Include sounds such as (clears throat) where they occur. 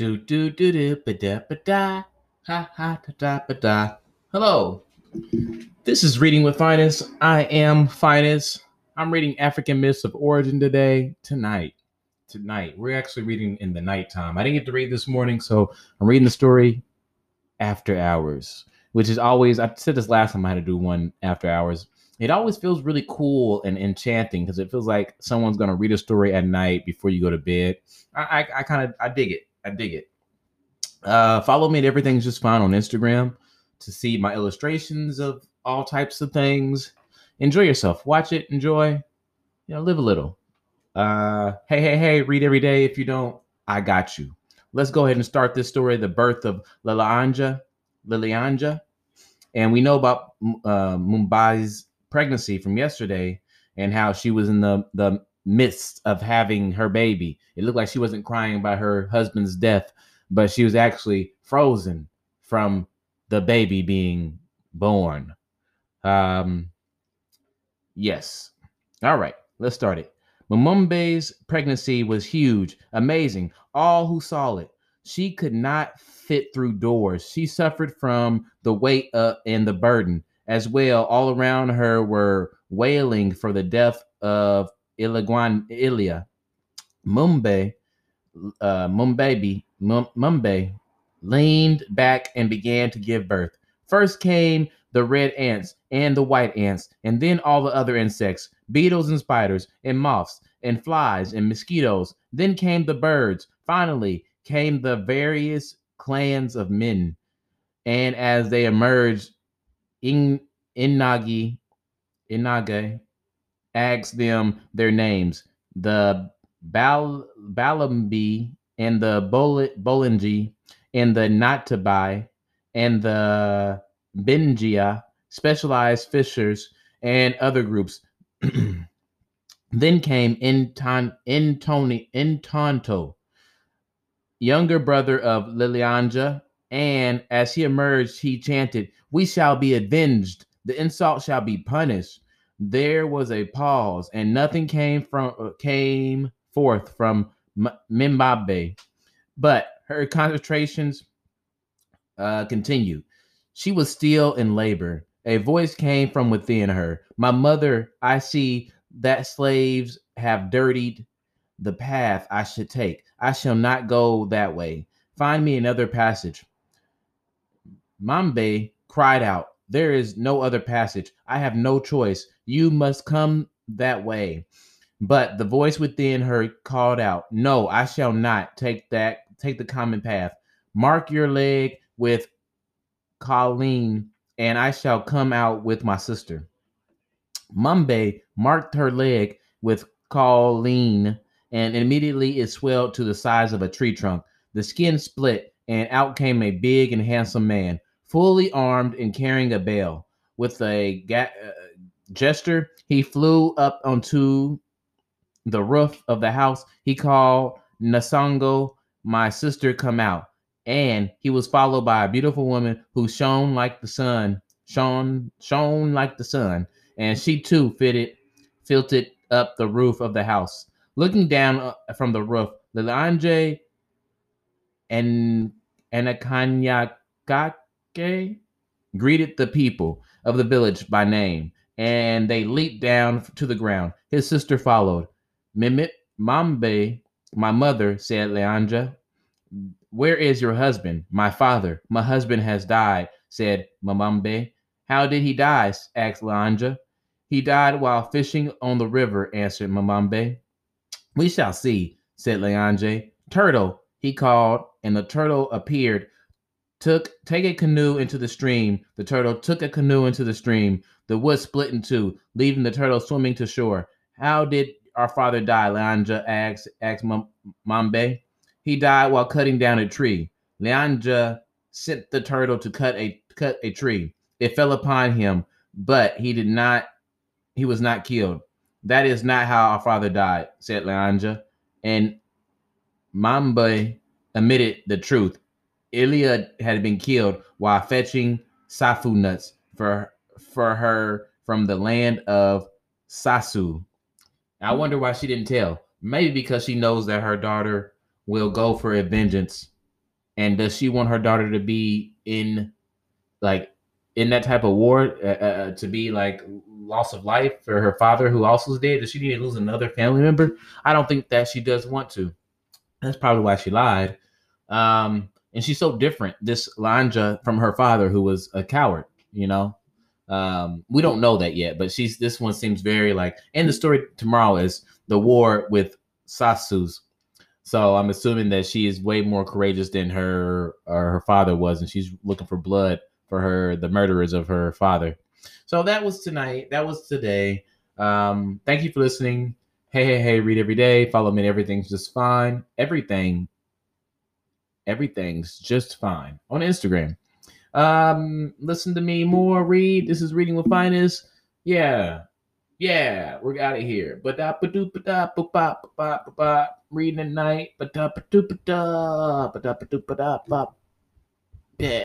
Do do do do ba da ba da ha ha da da ba da. Hello, this is reading with Finest. I am Finest. I'm reading African Myths of Origin today. Tonight, tonight we're actually reading in the nighttime. I didn't get to read this morning, so I'm reading the story after hours, which is always. I said this last time I had to do one after hours. It always feels really cool and enchanting because it feels like someone's gonna read a story at night before you go to bed. I, I, I kind of I dig it. I dig it. Uh, follow me at Everything's Just Fine on Instagram to see my illustrations of all types of things. Enjoy yourself. Watch it. Enjoy. You know, live a little. Uh, hey, hey, hey, read every day. If you don't, I got you. Let's go ahead and start this story the birth of Lilianja. Lilianja. And we know about uh, Mumbai's pregnancy from yesterday and how she was in the, the midst of having her baby. It looked like she wasn't crying about her husband's death, but she was actually frozen from the baby being born. Um, yes. All right, let's start it. Mumumbe's pregnancy was huge, amazing. All who saw it, she could not fit through doors. She suffered from the weight uh, and the burden as well. All around her were wailing for the death of Iliguan Ilia. Mumbai, uh, Mumbai, Mumbai leaned back and began to give birth. First came the red ants and the white ants, and then all the other insects, beetles and spiders, and moths, and flies and mosquitoes. Then came the birds. Finally came the various clans of men. And as they emerged, In, Inagi, Inage asked them their names. The Bal, Balambi and the Bol- Bolingi and the Natabai and the Bengia specialized fishers and other groups. (clears throat) then came Inton, Intoni, Intonto, younger brother of Lilianja, and as he emerged, he chanted, We shall be avenged, the insult shall be punished. There was a pause, and nothing came from uh, came forth from Mimbabe, but her concentrations uh, continued. She was still in labor. A voice came from within her. My mother, I see that slaves have dirtied the path I should take. I shall not go that way. Find me another passage. Mambe cried out, There is no other passage. I have no choice. You must come that way. But the voice within her called out, No, I shall not take that, take the common path. Mark your leg with kaolin, and I shall come out with my sister. Mumbe marked her leg with kaolin, and immediately it swelled to the size of a tree trunk. The skin split, and out came a big and handsome man, fully armed and carrying a bell. With a ga- uh, gesture, he flew up onto the roof of the house. He called Nasango, my sister, come out and he was followed by a beautiful woman who shone like the sun, shone shone like the sun, and she too fitted filtered up the roof of the house. Looking down uh, from the roof, Lilanje and Anakanyakake greeted the people of the village by name, and they leaped down to the ground. His sister followed. Mimit Mambe, my mother, said Leandra, where is your husband? My father. My husband has died, said Mamambe. How did he die? asked Lanja. He died while fishing on the river, answered Mamambe. We shall see, said Leanje. Turtle, he called, and the turtle appeared. Took take a canoe into the stream. The turtle took a canoe into the stream. The wood split in two, leaving the turtle swimming to shore. How did our father die? Leanja asked, asked Mambe. He died while cutting down a tree. Leandra sent the turtle to cut a cut a tree. It fell upon him, but he did not he was not killed. That is not how our father died, said Leandra. And Mamba admitted the truth. Ilya had been killed while fetching safu nuts for for her from the land of Sasu. I wonder why she didn't tell. Maybe because she knows that her daughter will go for a vengeance And does she want her daughter to be in like in that type of war uh, uh, to be like loss of life for her father who also is dead? Does she need to lose another family member? I don't think that she does want to. That's probably why she lied. Um, and she's so different, this Lanja from her father, who was a coward, you know. Um, we don't know that yet, but she's this one seems very like and the story tomorrow is the war with Sasu's. So I'm assuming that she is way more courageous than her or her father was, and she's looking for blood for her, the murderers of her father. So that was tonight. That was today. Um, thank you for listening. Hey, hey, hey, read every day. Follow me. Everything's just fine. Everything, everything's just fine on Instagram. Um, listen to me more. Read. This is reading with finest. Yeah, yeah. We're out of here. But da ba da ba ba ba ba ba. Reading at night. Ba da ba da ba da ba da ba. Yeah.